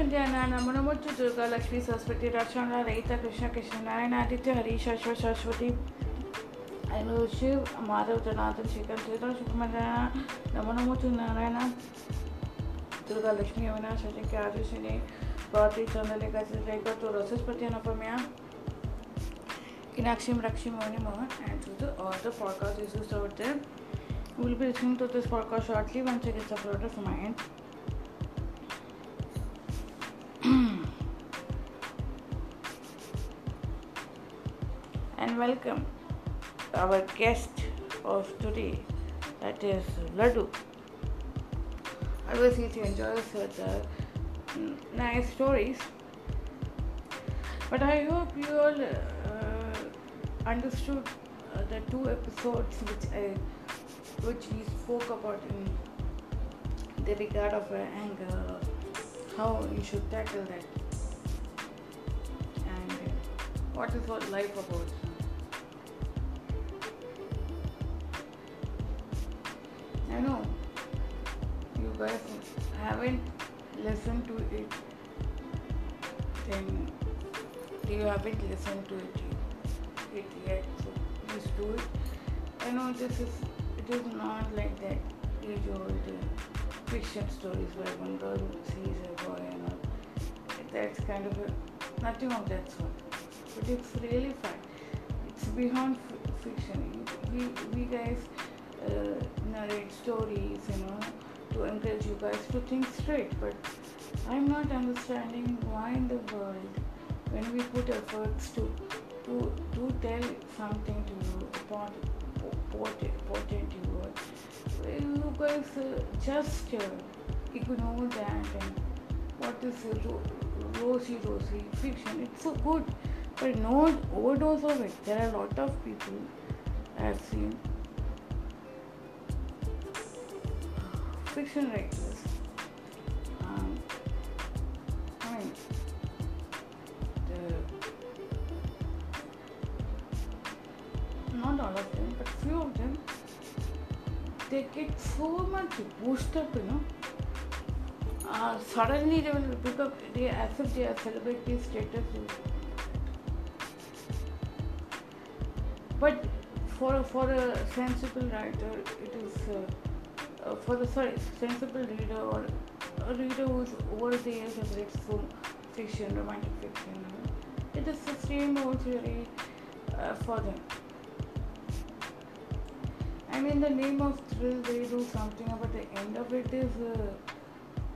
ಮಧ್ಯಾಹ್ನ ನಮನ ಮುಚ್ಚು ದುರ್ಗಾ ಲಕ್ಷ್ಮೀ ಸರಸ್ವತಿ ರಕ್ಷಣ ರೈತ ಕೃಷ್ಣ ಕೃಷ್ಣ ನಾರಾಯಣ ಆದಿತ್ಯ ಹರಿ ಶಾಶ್ವತ ಶಾಶ್ವತಿ ಐನು ಶಿವ್ ಮಾಧವ್ ಜನಾರ್ದನ್ ಶ್ರೀಕಾಂತ್ ಶ್ರೀಧರ್ ಶುಭ ಮಧ್ಯಾಹ್ನ ನಮನ ಮುಚ್ಚು ನಾರಾಯಣ ದುರ್ಗಾ ಲಕ್ಷ್ಮೀ ಯಮುನಾ ಶಶಿಕೆ ಆದಿಶಿನಿ ಭಾರತಿ ಚಂದ್ರಲೇಖಾ ರೇಖಾ to Rosespati Anupamya Kinakshim Rakshim Moni Mohan and to the all the podcast is just out there. We will be listening to this podcast shortly once it gets uploaded from my end. Welcome our guest of today, that is Laddu. I always used to enjoy such uh, nice stories, but I hope you all uh, understood uh, the two episodes which I, which we spoke about in the regard of uh, anger, how you should tackle that, and what is what life about. I know you guys haven't listened to it, then you haven't listened to it, it yet. So please do it. I know this is it is not like that age old fiction stories where one girl sees a boy and all. That's kind of a, nothing of that sort. But it's really fun. It's beyond f- fiction. We we guys narrate stories, you know, to encourage you guys to think straight. But I'm not understanding why in the world, when we put efforts to to to tell something to you about important you, uh, you guys uh, just uh, ignore that and what is uh, ro- rosy rosy fiction. It's so good, but no overdose of it. There are a lot of people I've seen fiction writers. Um, not all of them, but few of them, they get so much boosted up, you know. Uh, suddenly they will as if they are celebrity status. But for a, for a sensible writer, it is. Uh, uh, for the sorry, sensible reader or a reader who's over the years has read full fiction, romantic fiction, it is the same old theory uh, for them. And in the name of thrill, they do something, but the end of it is uh,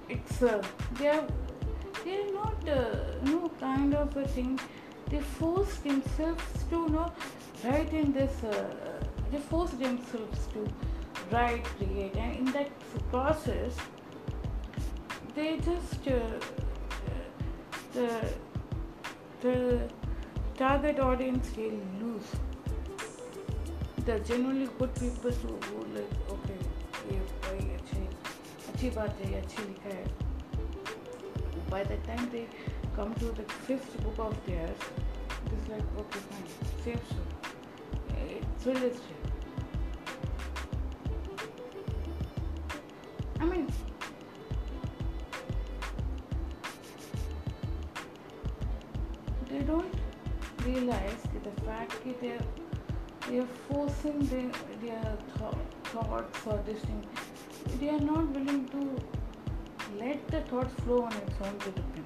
it's uh, they are they are not uh, no kind of a thing. They force themselves to know write in this. They force themselves to write, create, and in that process, they just uh, the the target audience they lose. The genuinely good people who, who like okay, ये भाई अच्छी अच्छी बात है अच्छी लिखा है. By the time they come to the fifth book of theirs, it's like okay fine, same story. It's realistic. I mean, they don't realize the fact that they are, they are forcing their, their th- thoughts or this thing. They are not willing to let the thoughts flow on its own to the pen.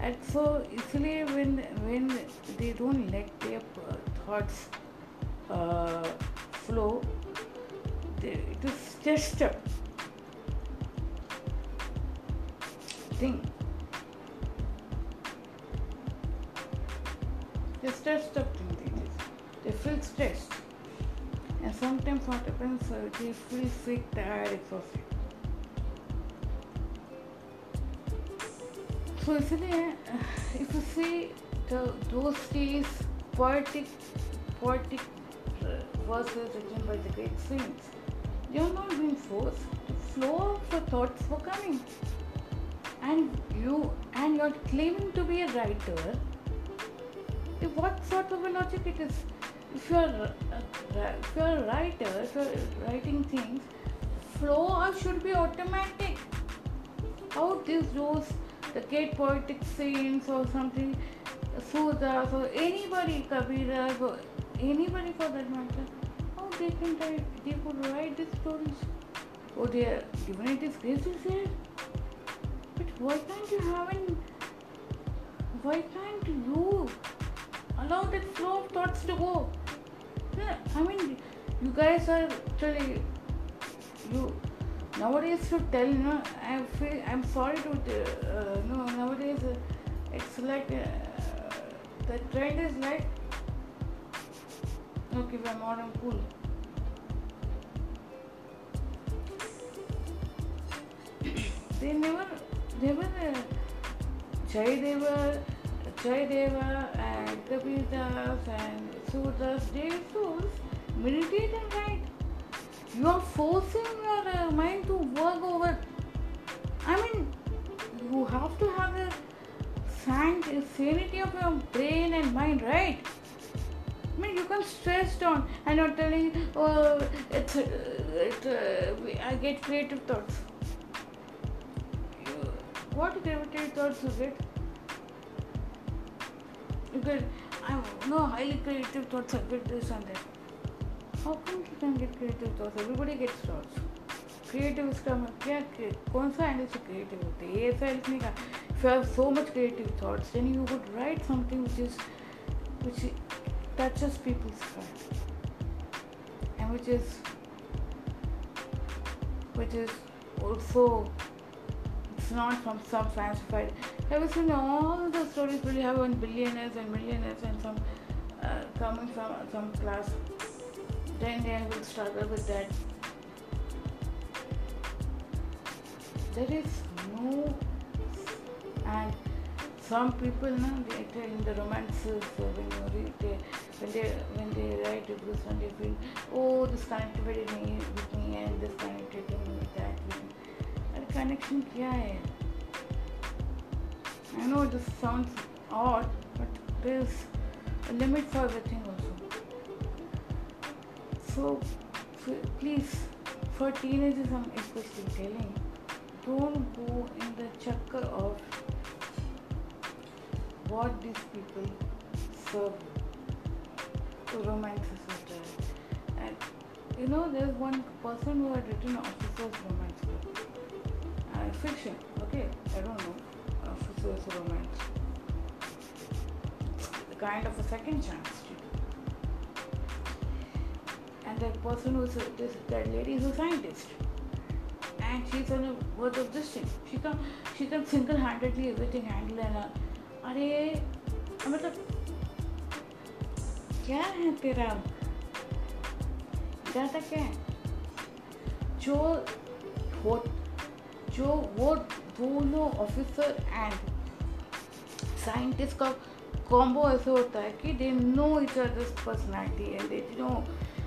And so easily when when they don't let their thoughts uh, flow it is just a thing. They stressed up thing they just. They feel stressed. And sometimes what happens, uh, they feel sick, tired, exhausted. So इसलिए uh, if you see the those days poetic poetic uh, verses written by the great saints, are not being forced. Flow of thoughts were coming. And you and you're claiming to be a writer. What sort of a logic it is? If you're a, a- if you're a writer, if you're writing things, flow should be automatic. how these those the gate poetic saints or something Surdas or anybody Kabiras or anybody for that matter they write they could write these stories. Oh their divinity's grace is there but why can't you have an why can't you allow that flow of thoughts to go? I mean you guys are actually you nowadays to tell you know I feel I'm sorry to uh, no nowadays uh, it's like uh, the trend is like okay we're modern cool they never they never uh, Jayadeva Jayadeva and Kabirdas and Surdas they souls meditate and write you are forcing your uh, mind to work over. I mean, you have to have a sanity of your brain and mind, right? I mean, you can stress down and not telling, oh, it's, uh, it, uh, I get creative thoughts. What gravitates towards it? Good. I'm no highly creative thoughts. I get this and that. How come you can get creative thoughts? Everybody gets thoughts. Creative इसका क्या कौन सा angle से creative होते हैं ऐसा लिखने का if you have so much creative thoughts then you would write something which is which touches people's heart and which is which is also it's not from some fancified you seen all the stories will have on billionaires and millionaires and some uh, coming from some class then they will struggle with that. There is no, and some people now they tell in the romances uh, when you read they, when they when they write books when they feel oh this connected me with me and this connected me with that with me. And connection क्या है? I know this sounds odd, but there's a limit for everything also. So, please, for teenagers, I'm especially telling, don't go in the chakkar of what these people serve to romances with that. And you know, there's one person who had written officer's romance book. Uh, fiction, okay? I don't know. Officer's romance. It's kind of a second chance and that person who's this that lady is a scientist and she's on a verge of this thing she can she can single-handedly everything handle and अरे मतलब क्या है तेरा इरादा क्या है जो वो जो वो दोनों ऑफिसर एंड साइंटिस्ट का कॉम्बो ऐसे होता है कि they know each others personality and they know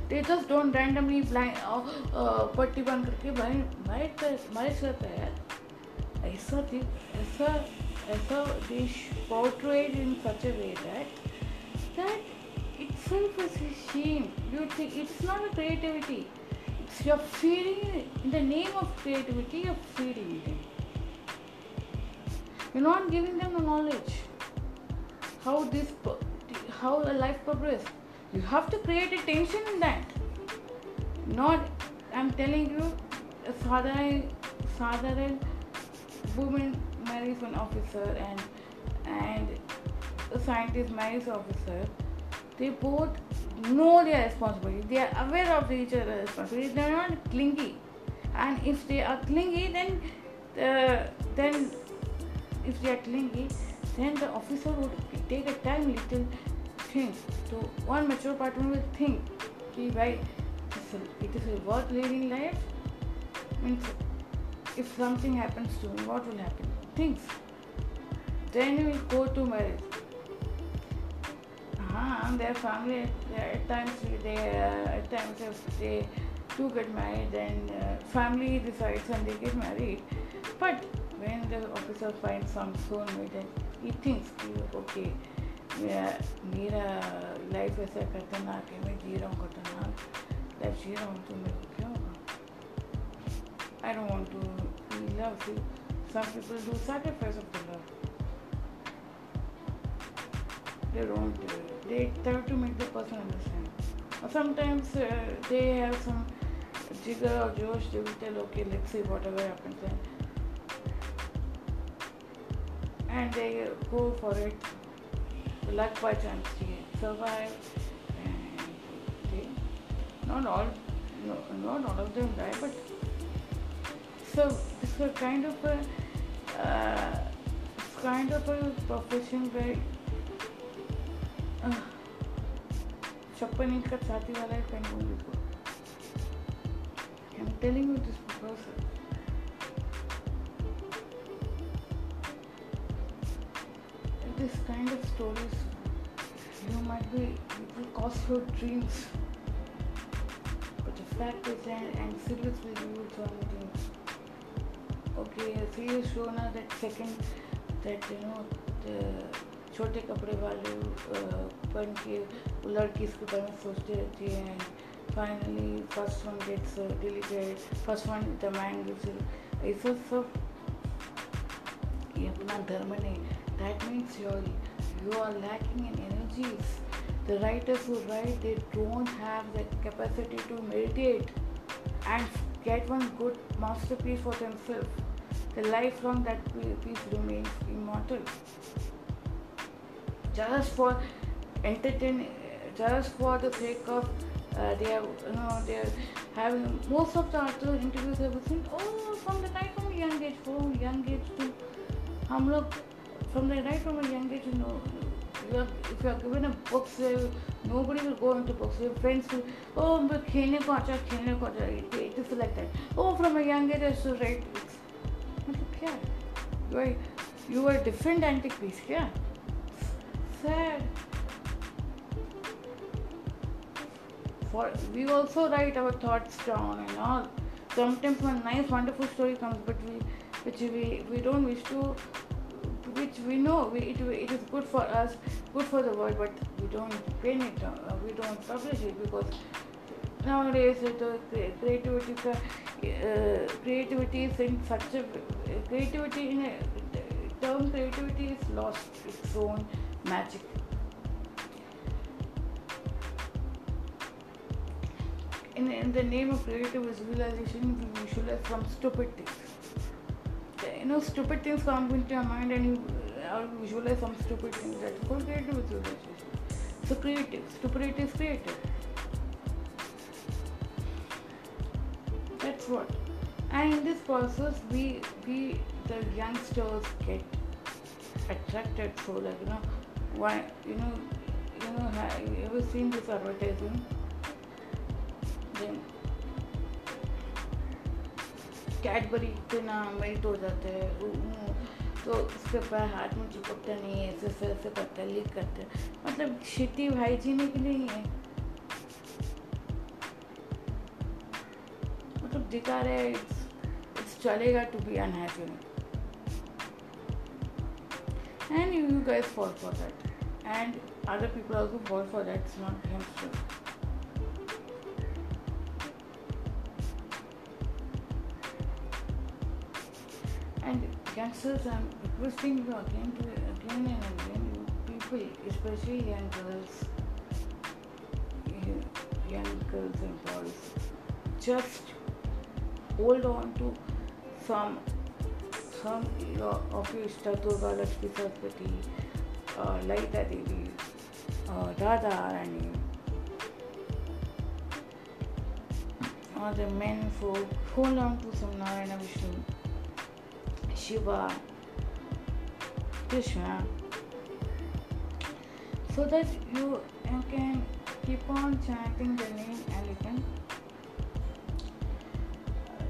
they just don't randomly blind पट्टी बंद करके माइट माइट करता है ऐसा ऐसा ऐसा this portrayed in such a way that that itself is a shame. You think it's not a It's you're feeding in the name of creativity. You're feeding them. You're not giving them the knowledge how this how a life progresses. You have to create a tension in that. Not, I'm telling you, a Sadharan, Sadharan woman marries an officer and and a scientist marries officer. They both know their responsibility. They are aware of each other's responsibility. They are not clingy. And if they are clingy, then the, then if they are clingy, then the officer would take a time little think. So one mature partner will think, "Okay, it is worth living life." Means if something happens to me, what will happen? Things. Then we go to marriage Uh-huh, their family at times they uh, at times if they do get married, then uh, family decides and they get married. But when the officer finds some soulmate, then he thinks, okay, मेरा life ऐसा खतरनाक है मैं जी रहा हूँ खतरनाक life जी रहा हूँ तो मेरे को क्या होगा I don't want to love you Some people do sacrifice of the love. they don't. They try to make the person understand. Sometimes uh, they have some jigger or josh. They will tell, okay, let's see whatever happens, and, and they go for it. Luck by chance, they survive, and they not all, no, not all of them die, but so it's a kind of a uh, kind of a profession where uh, छप्पन inch का छाती वाला है pen बोल इसको I'm telling you this because this kind of stories you might be it will cost your dreams but the fact is and, and seriously you will tell me things okay so you show now that second that you know the छोटे कपड़े वाले पहन के लड़की इसके बारे में सोचते रहती है। Finally first one gets deleted first one the man gets ऐसा सब, ये अपना धर्म ने that means your you are lacking in energies the writers वो write they don't have the capacity to meditate and get one good masterpiece for them the life long that piece remains immortal just for entertain just for the sake of uh, they are you know they are having most of the other interviews I've seen oh from the right from a young age from young age to हम लोग from the right from a young age you know you are, if you are given a book say nobody will go into books your friends will oh खेलने को अच्छा खेलने को अच्छा it is like that oh from a young age I used to write मतलब क्या you are you are different antique piece क्या sad for we also write our thoughts down and all. Sometimes one nice wonderful story comes but we which we we don't wish to which we know we, it, it is good for us good for the world but we don't pen it down uh, we don't publish it because nowadays it, creativity uh, creativity is in such a creativity in a term creativity is lost its own magic in, in the name of creative visualization, we visualize some stupid things. You know, stupid things come into your mind and you uh, visualize some stupid things. That's called creative visualization. So creative, stupidity is creative. That's what. And in this process, we we the youngsters get attracted. So like you know, why you know, you know, have you ever seen this advertisement? then Cadbury इतना melt हो जाता है तो उसके पैर हाथ में चिपकता नहीं है ऐसे ऐसे ऐसे करता है लीक करता है। मतलब शिटी हाइजीनिक नहीं है मतलब दिखा रहे इट्स चलेगा to be unhygienic and you, guys fall for that. And other people also fall for that it's not hamster And youngsters, I'm requesting you again to again and again, you people, especially young girls, young girls and boys, just hold on to some some of your Durga Lakshmi Saraswati, Lalita Devi, uh, Radha Rani, or the men folk, hold on to some Narayana Vishnu. Shiva, Krishna, so that you, you can keep on chanting the name and you can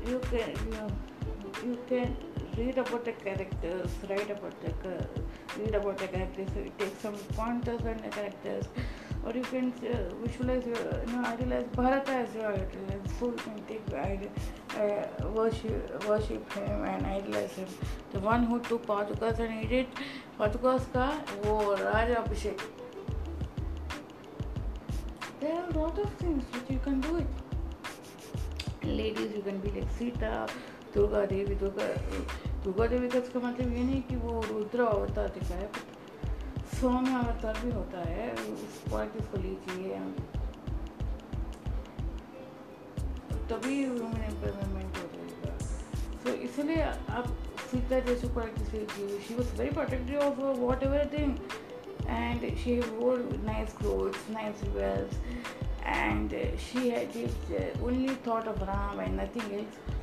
you can you, you can read about the characters, write about the read about the characters, take some pointers on the characters, or you can uh, visualize, uh, you know, idealize Bharata as your idol, so you can take uh, worship, worship him and idolize him. The one who took Padukas and he did Padukas ka wo Raja Abhishek. There are a lot of things which you can do it. Ladies, you can be like Sita, Durga Devi Durga Durga Devi का इसका मतलब ये नहीं कि वो रुद्र अवतार दिखाए सौम्य अवतार भी होता है, उस पॉइंट इसको लीजिए। तभी वुमेन एम्पावरमेंट हो जाएगा। सो इसलिए आप सीता जैसे लीजिए। She was very protective of whatever thing.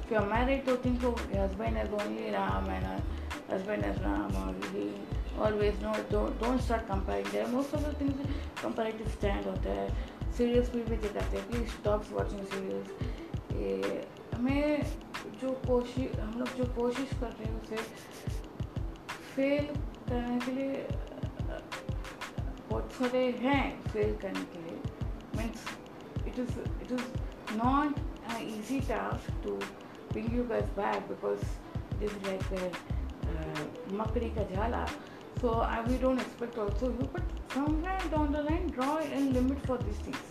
If you are married to think of your husband as only Ram and her husband as Ram, or he always know don't, don't start comparing. There most of the things comparative stand होता है serials भी भी दिखाते हैं please stop watching serials हमें जो कोशिश हम लोग जो कोशिश कर रहे हैं उसे फेल करने के लिए बहुत सारे हैं फेल करने के लिए means it is it is not an easy task to Bring you guys back because this is like a uh, makri ka jala. so uh, we don't expect also you but somewhere down the line draw a limit for these things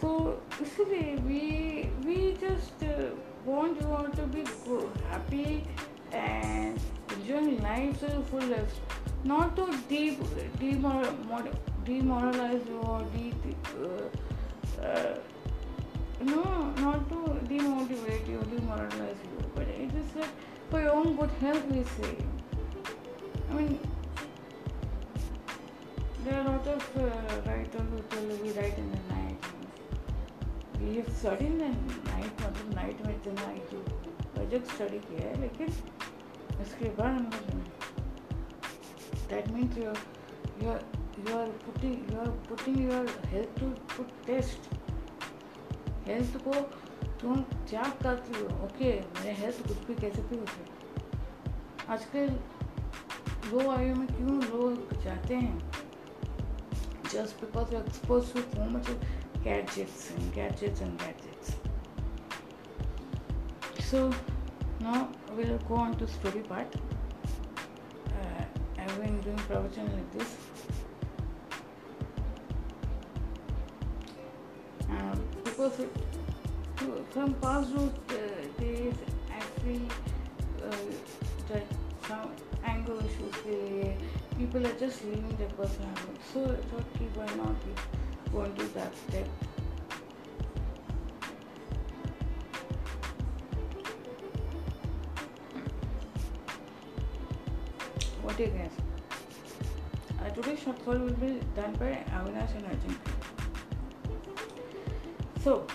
so see, we we just uh, want you all to be good, happy and enjoying life so full life Not to de- demor- demoralize you or de- uh, uh, no, not to demotivate you, demoralize you, but it is like for your own good health. We say. I mean, there are a lot of uh, writers who tell you we write in the night. We have studied in the night, मतलब night में इतना जो budget study किया है लेकिन इसके बाद हम लोग that means you're you're you're putting you're putting your health to put test health को तुम चेक करती हो ओके मेरे हेल्थ कुछ भी कैसे भी होते आजकल लो आयु में क्यों लोग जाते हैं just because you're exposed to so much of gadgets and gadgets and gadgets. So now we'll go on to story part. Uh, I've been doing provision like this. Uh, because it, from past those uh, days, actually, uh, some anger issues, they, people are just leaving their personal. So thought, okay, why not going to that step. What do you? Uh, today's short call will be done by Avinash and Arjun. So,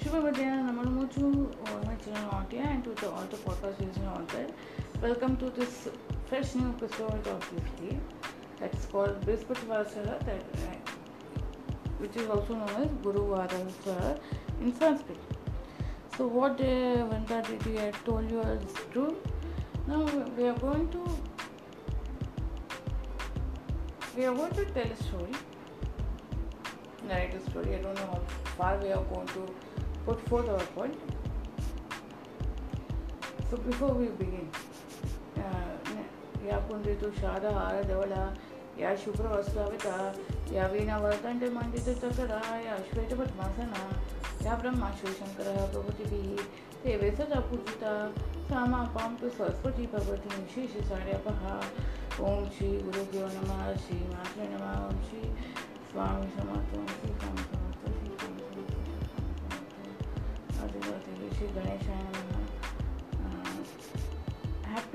Shubha Madhyana Namamuchu my channel Autia and to the, all the podcast listeners out there. Welcome to this fresh new episode of this day that is called Brispati Vasara uh, which is also known as Guru Varasara in Sanskrit. So what uh, Vanda Didi had told you is true. Now we are going to we are going to tell a story, narrate a story. I don't know how far we are going to put forth our point. So before we begin, या पुंडितु शारदा हार धवला या शुभ्रवस्त्राविता या वीणावर्तन्ते मण्डितचकरा या श्वेतपद्मासना या ब्रह्मा शिवशङ्करः प्रभृतिभिः ते वे सदा पूजिता सा माँ पां तु सरस्वती भगवती श्रीशिसार्यपः ॐ श्री गुरुभ्यो नमः श्रीमात्रे नमः ॐ श्री स्वामी समर्थ श्री स्वामी समर्थ श्री स्वामी समर्थ श्री गणेशाय नमः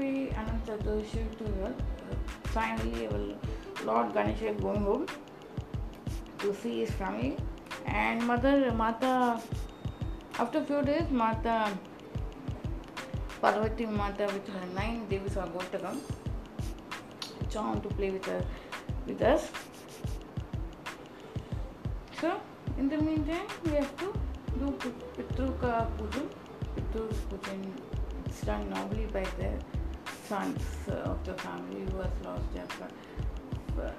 Anant Chaturdashi to you all. Finally, our Lord Ganesha going home to see his family. And mother, Mata, after few days, Mata, Parvati Mata with her nine devis are going to come. John to play with us. So, in the meantime, we have to do Pitru ka. Pitru's puja it's done normally by the sons of the family who has lost their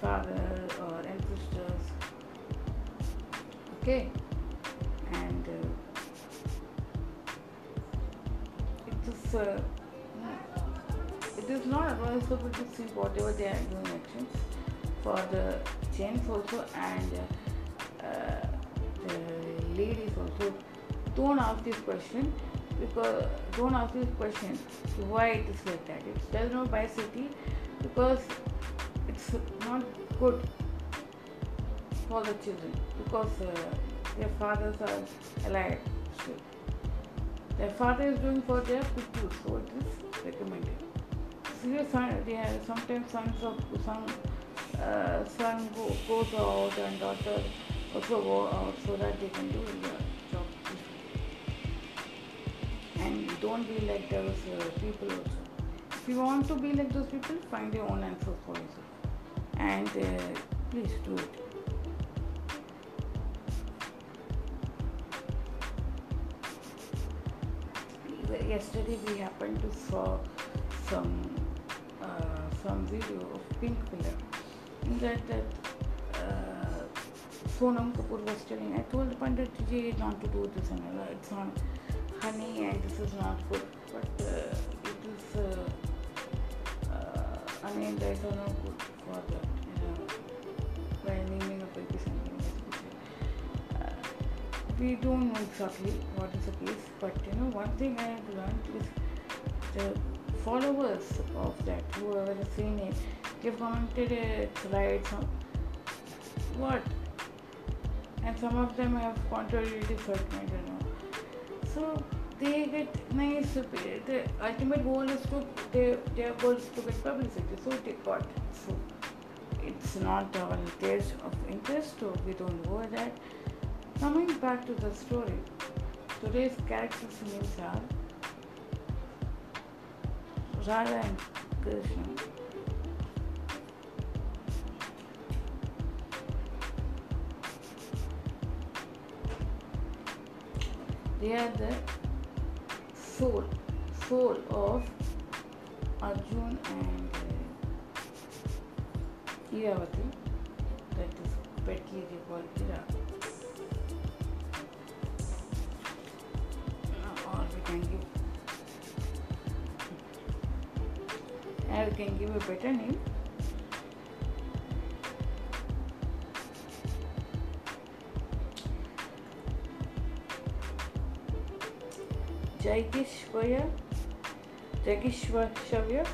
father or ancestors. Okay, and uh, it is uh, it is not advisable to see whatever they are doing actions for the gents also and uh, the ladies also. Don't ask this question because don't ask this question why it is like that. It does not by city because it's not good for the children because uh, their fathers are alive. Their father is doing for their good so it is recommended. Son, they have sometimes sons of son, uh, son go, goes out and daughter also go out so that they can do their job. And don't be like those uh, people also. If you want to be like those people, find your own answers for yourself. And uh, please do it. Yesterday we happened to saw some uh, some video of Pink Pillar. In that that uh, Sonam Kapoor was telling, I told Pandit Ji not to do this and all. It's not honey and this is not good. But uh, it is uh, uh, unaided or not good for that. You know, we don't know exactly what is the case, but you know, one thing I have learned is the followers of that, whoever is seeing it, they've commented it's right, what, and some of them have contradicted I don't know. So they get nice. The ultimate goal is to their their goal is to get publicity. So they got so it's not our taste of interest, so we don't with that. Coming back to the story, today's characters names are Radha and Krishna. They are the soul, soul of Arjun and uh, Iravati. That is petly they call. Can give a better name. Jaigishvaya, Jaigishvashavya,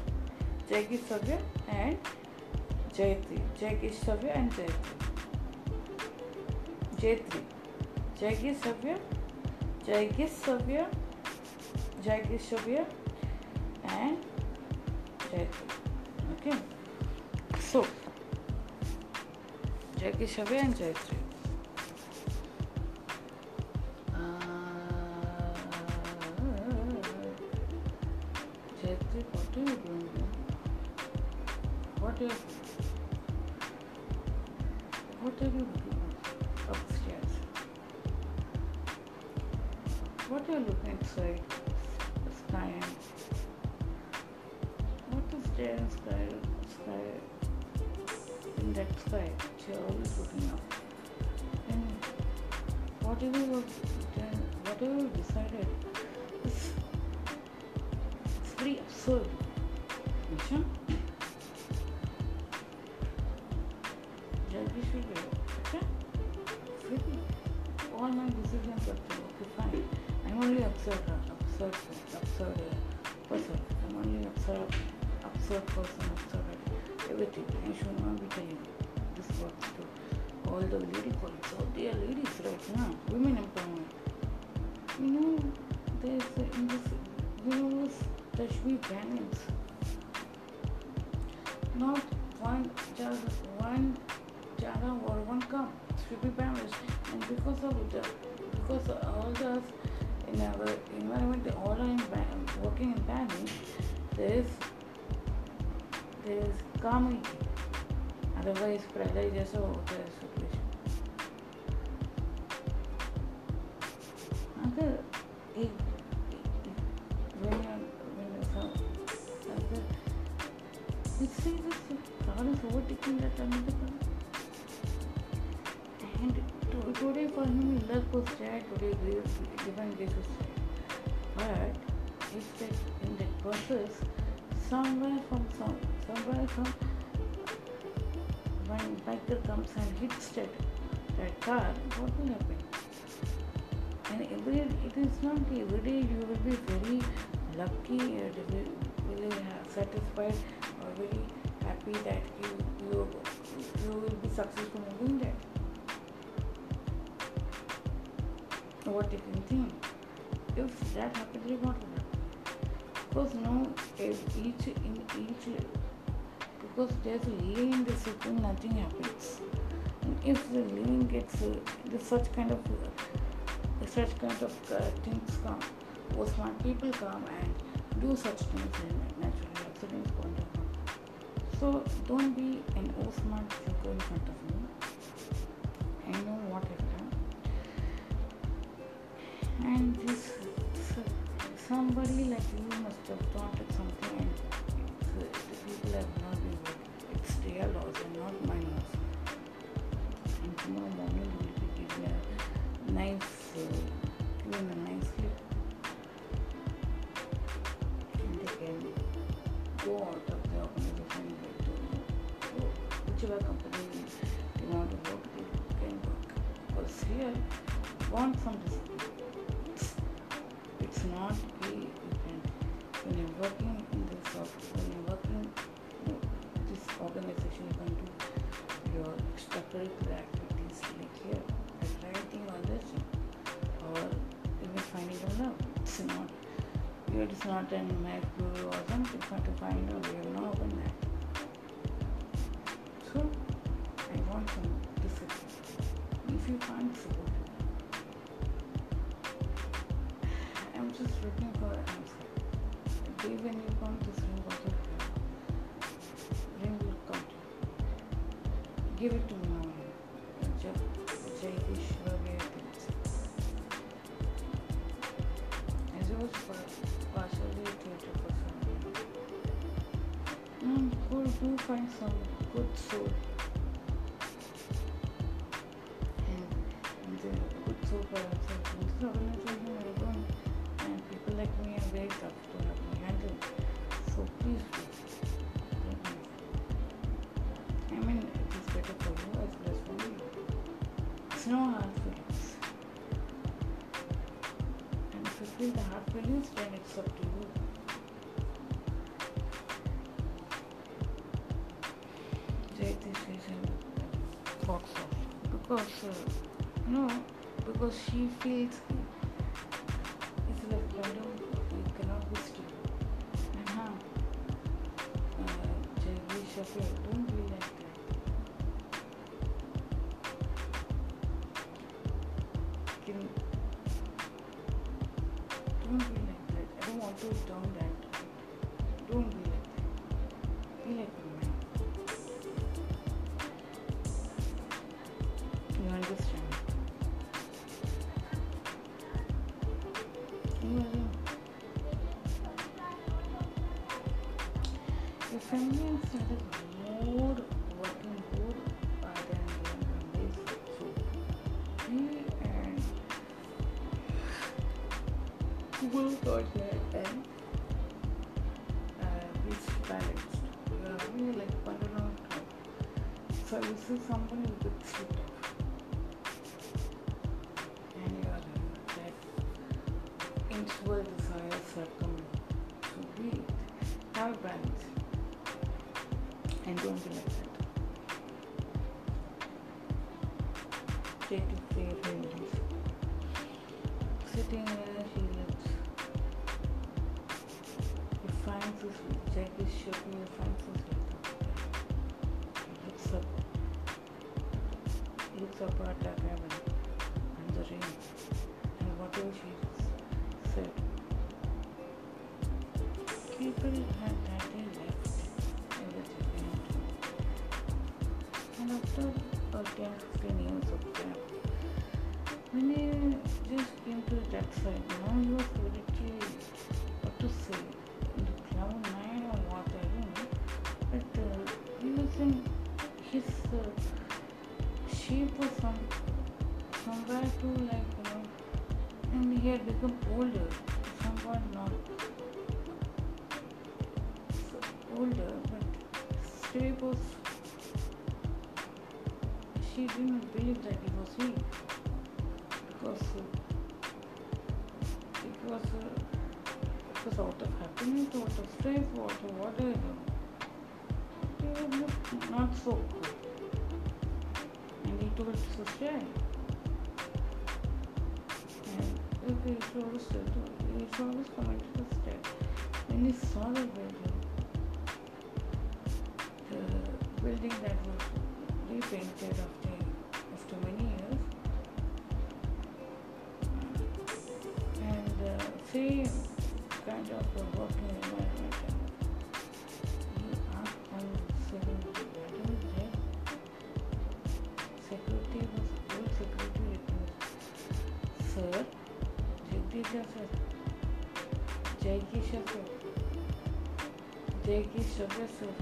Jaigishavya and Jayatri. Jaigishavya and Jayatri. Jayatri. Jaigishavya, Jaigishavya, Jaigishavya and जाए कि सब enjoy there should be. Not one just one Jada or one cup. It should be balanced. And because of the because all the in our environment all are in working in balance, there is there is coming. Otherwise pressure is just a situation. Uncle, somewhere from some, somewhere from when biker comes and hits that, that car, what will happen? And every it is not every day you will be very lucky and very satisfied or very happy that you you you will be successful in doing that. What you can think. If that happens, what will happen? Because no, if each in each because there's a living in the system, nothing happens. And if the living gets uh, such kind of uh, such kind of uh, things come, or smart people come and do such things, and naturally accidents going to come. So don't be an O smart joker in front of me. I know what I've. And this somebody like you must have thought of something and the people have not been working. It's their loss and not my loss. And tomorrow morning it organization, we are going and people like me are very tough to handle. So please. I mean, it is better for you as well as for me. It's no hard feelings. And if the hard feelings, then it's because she feels Family started more working more uh, than the Mondays. So we and work out there and uh, be balanced. We are really like this is somebody who could and don't be like that. Take to free remedies. Sitting there, she looks. He finds his Jack is shopping, he finds his He looks up. Looks up at the cabin and the rain and whatever she he had become older, somewhat not. Her, but Stray was. She didn't believe that it was he. Because uh, it was, uh, it was out of happiness, out of strife, out of whatever. It was not so good. And he told Sister. And okay, he always, he always commented the step. When he saw the building, the building that was repainted after, after many years, and uh, same kind of a working environment. Sir, Jaikisha sir, Jaikis Shabir sir.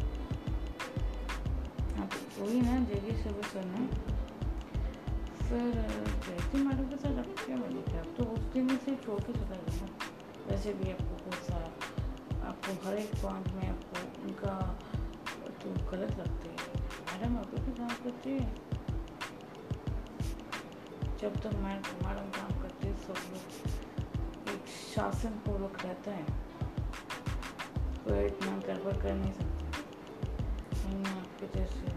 आप वही ना जयगी Shabir sir ना। Sir जयती madam के साथ आप क्या बने थे आप तो उस दिन से छोड़ के चला ना? वैसे भी आपको बहुत सारा आपको हर एक पॉइंट में आपको उनका तो गलत लगते हैं। मैडम अभी भी काम करती है? जब तक मैडम मैडम काम करती है सब लोग शासन पूर्वक रहता है। कोई इतना गड़बड़ कर नहीं सकता। आपके जैसे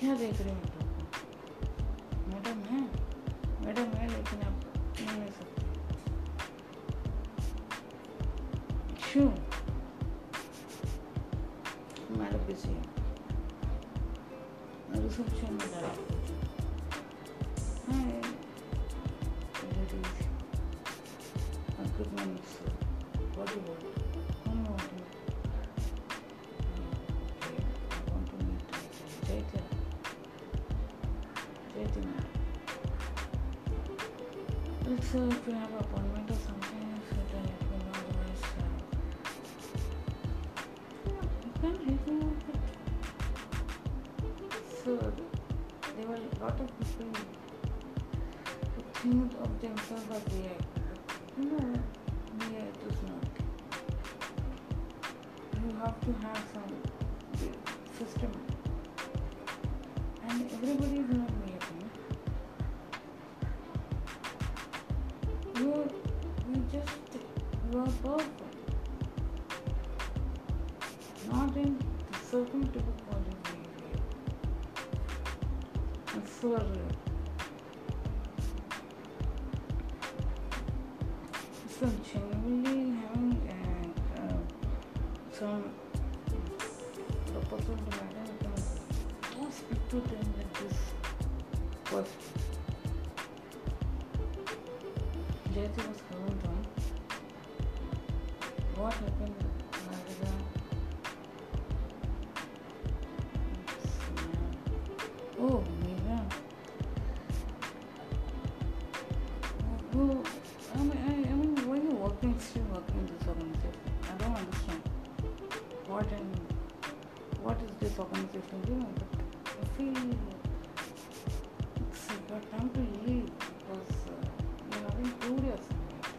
क्या देख रहे हो? Me out with. So there were a lot of people who think of themselves as VIP. But no, VIP is not. You have to have some system. And everybody is not I feel it's about time to leave because uh, you yourself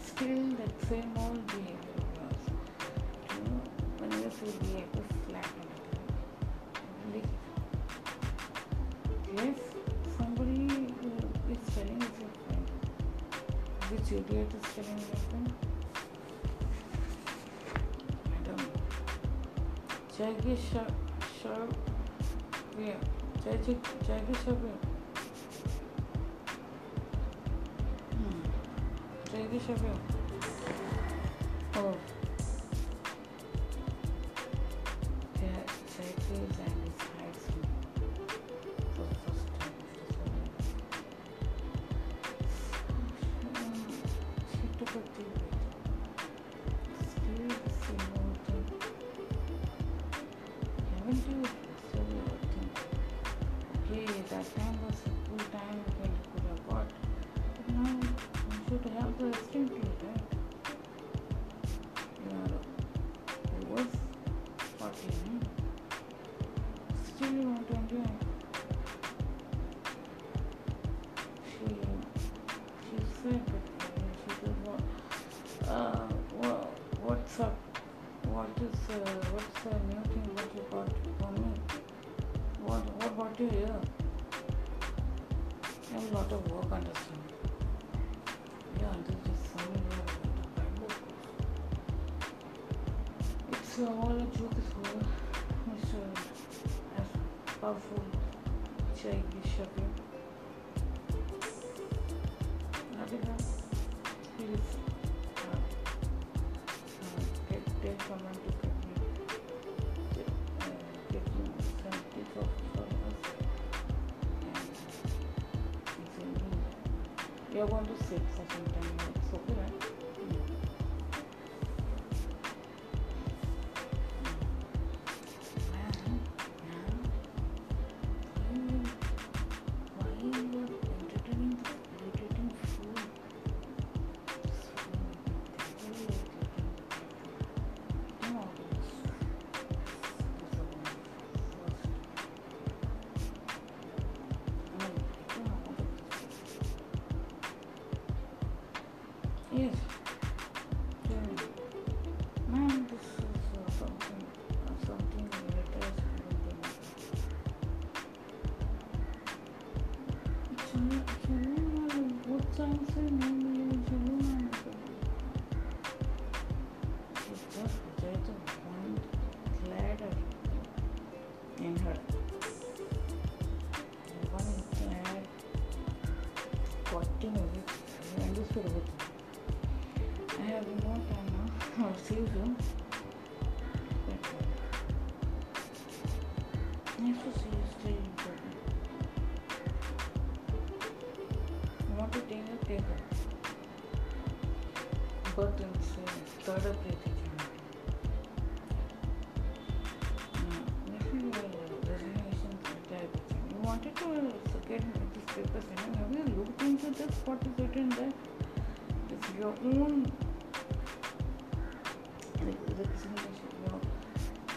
still that same old behavior. You know, when you say behavior, slack. Yes, somebody who is telling friend. Which idiot is telling your Jackie Chabria. Jackie, Jackie Chabria. Hmm. Jackie Chabria. Oh. profundo. Deixa aí, deixa eu ver. Navegar. Isso. Ah. Ah, get there from my book again. Taking some pick of flowers. And it's. Eu ando seco. wanted to get this paper and have you looked into this? What is written there? It's your own resignation. You,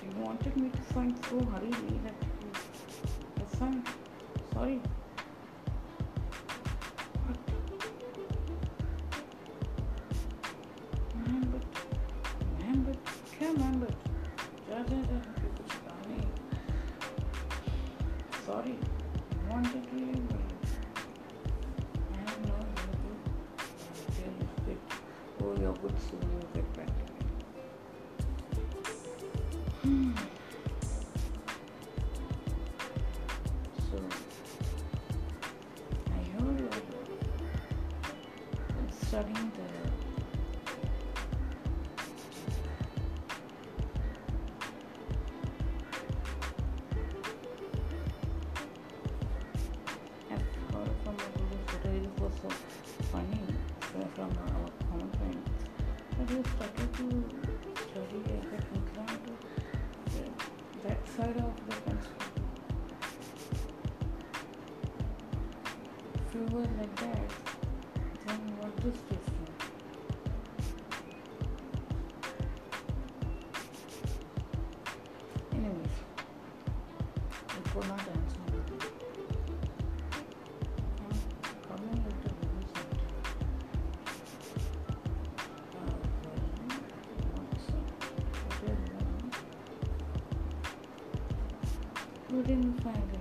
you wanted me to sign so hurriedly that I signed. Sorry. couldn't find it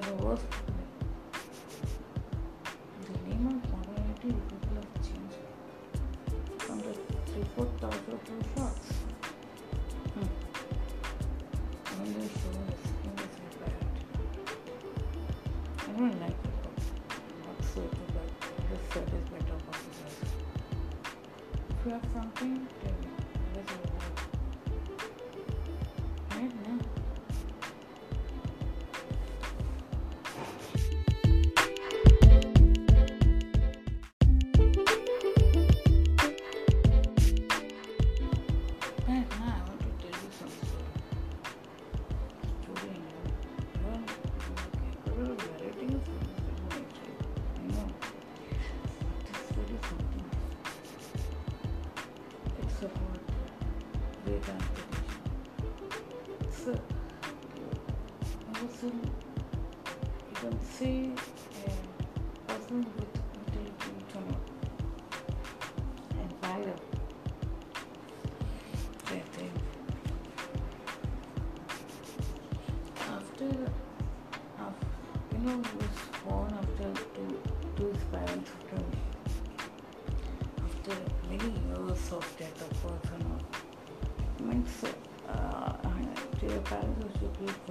didn't. The name of community people have changed from the three four thousand to shots. Hmm. And the show is amazing bad. I don't like it whatsoever, but this set is better for If you have something एक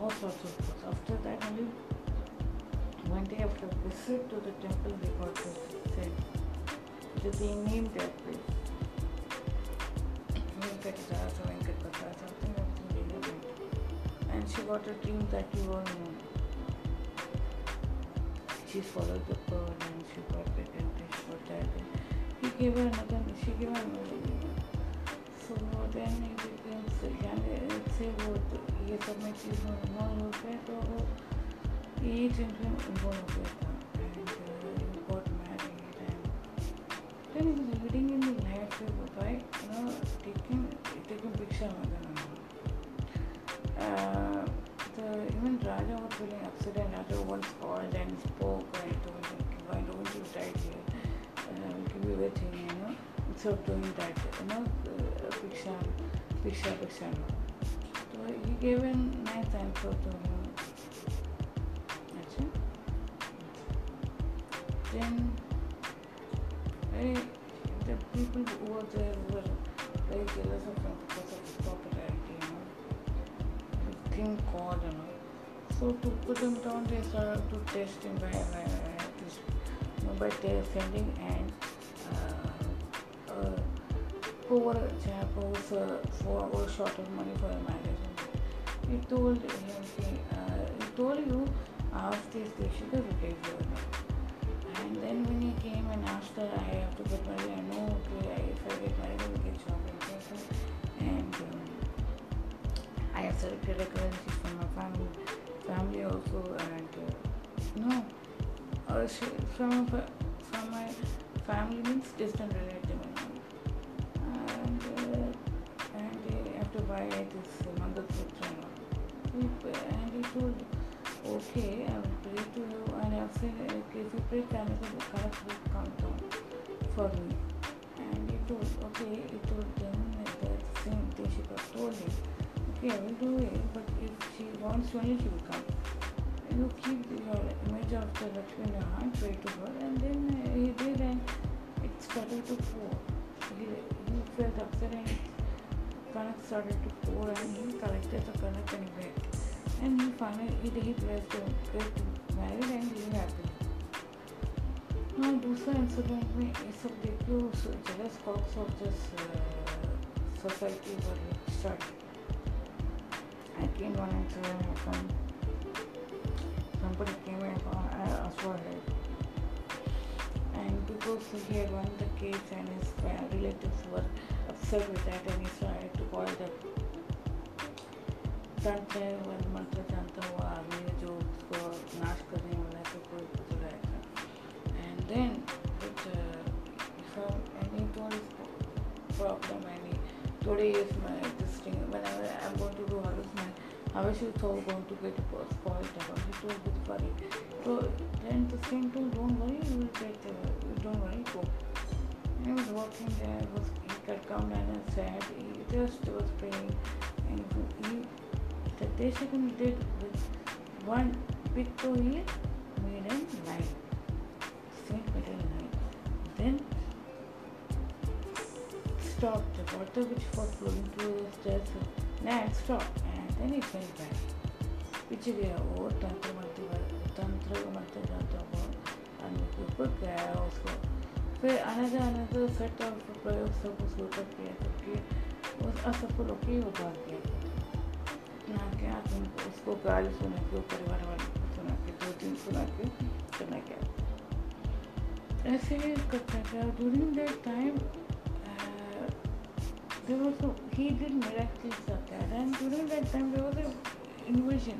all, sorts of books. After that, only one day after visit to the temple, They got to say, that they named that place. And she got a dream that you all know. She followed the bird and she got pregnant, she got that. He gave her another, she gave her another. name. So then he became, यानी से वो ये सब में चीज़ involve हो गए तो वो ये ड्रीम में इन्वॉल्व हो गया था and uh, got married and then he was leading in the life by you know taking taking picture with them. Uh, the even Raja was feeling upset and Raja once called and spoke and told him, why don't you die here? Uh, give you everything, you know, instead of doing that, picture, picture. So he gave a nice answer to him. It. Then very, the people who were there were very jealous of of popularity, you know. You know. So to put him down, they started to test him by, by, by know, by sending uh, for was short of money for a marriage. He told him, uh, he told you, ask this Deshika to take you. you know. And then when he came and asked her, I have to get married, I know, okay, if I get married, I will get shopping. And um, I have girl, she's from my family, family also, and uh, no, uh, she, from, from my family means distant relative. Mangalsutra. You know. He- And he told, okay, I will pray to you, and I have said, okay, if you pray, Canada, the color will come down for me. And he told, okay, he told them that same Deshika told him, okay, I will do it, but if she wants only, she will come. You keep your image of the Lakshmi in your heart, pray to her, and then he did, and it started to pour. He, he felt upset, and Kanak started to pour, and he collected the Kanak and he went. And he finally, he, he blessed him, get married, and live happily. हाँ दूसरा incident में ये सब देख लो jealous COX of this society were start I came one incident from somebody came and uh, asked for help. And because he had won the case and his fa- relatives were himself with that and he tried to call the Sanchay one मंत्र जानता हुआ आदमी जो उसको नाश करने वाला तो कोई कुछ रहेगा। एंड देन कुछ सब एनी थोड़ी प्रॉब्लम एनी थोड़ी इसमें एक्जिस्टिंग मैंने आई गोइंग टू डू हर उसमें अवश्य तो गोइंग टू गेट स्पॉइल्ड तो बहुत फरी तो to don't worry you will get don't worry को I was working there was he got come and said he just was praying and he the Deshakan did with one big toe here made a line straight made a line then stopped the water which was flowing through the stairs land stopped and then it went back पीछे गया वो तंत्र मंत्र तंत्र मंत्र जाता हुआ आदमी के ऊपर गया उसको फिर आने जाने से उसे टर्म का प्रयोग सब उस होकर तो किया जबकि उस असफल होकर ही उतार दिया ना कि आदमी को उसको गाल सुना के परिवार वाले को सुना के, दो दिन सुना के सुना गया। ऐसे ही करता गया during that time there was he did मिरेक्टली Satya and during that time there was invasion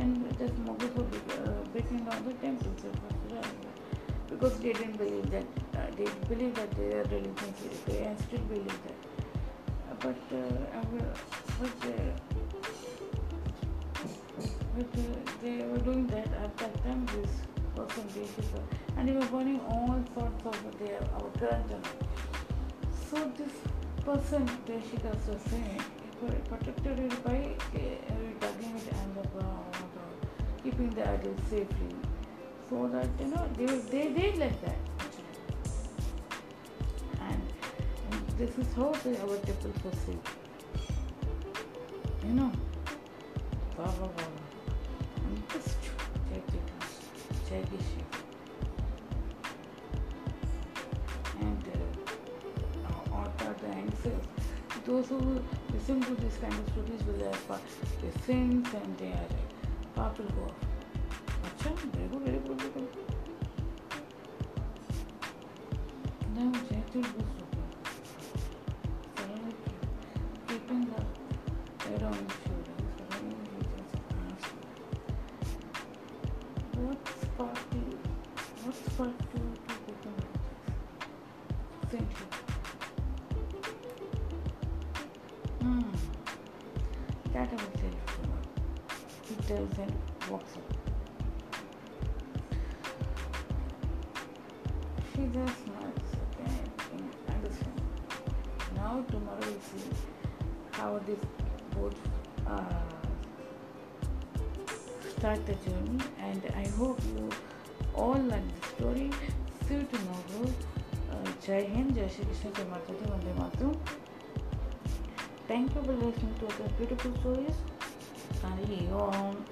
and just मोगे को breaking because they didn't believe that uh, they believe that their religion is okay and still believe that. Uh, but uh, but uh, they were doing that at that time this person and they were burning all sorts of their our so this person Deshika was saying protected it by uh, it underground or keeping the idol safely. So that you know they they did like that this is totally our for person. You know, blah blah blah. I'm just checking, checking shit. And uh, what are the? Those who listen to this kind of stories will have uh, they sing and they are uh, pop will go off. Acha, very good, very good, very good. Now, gentle goes Krishna Jamatati Vande Matram. Thank you for listening to the beautiful stories. Hari Om.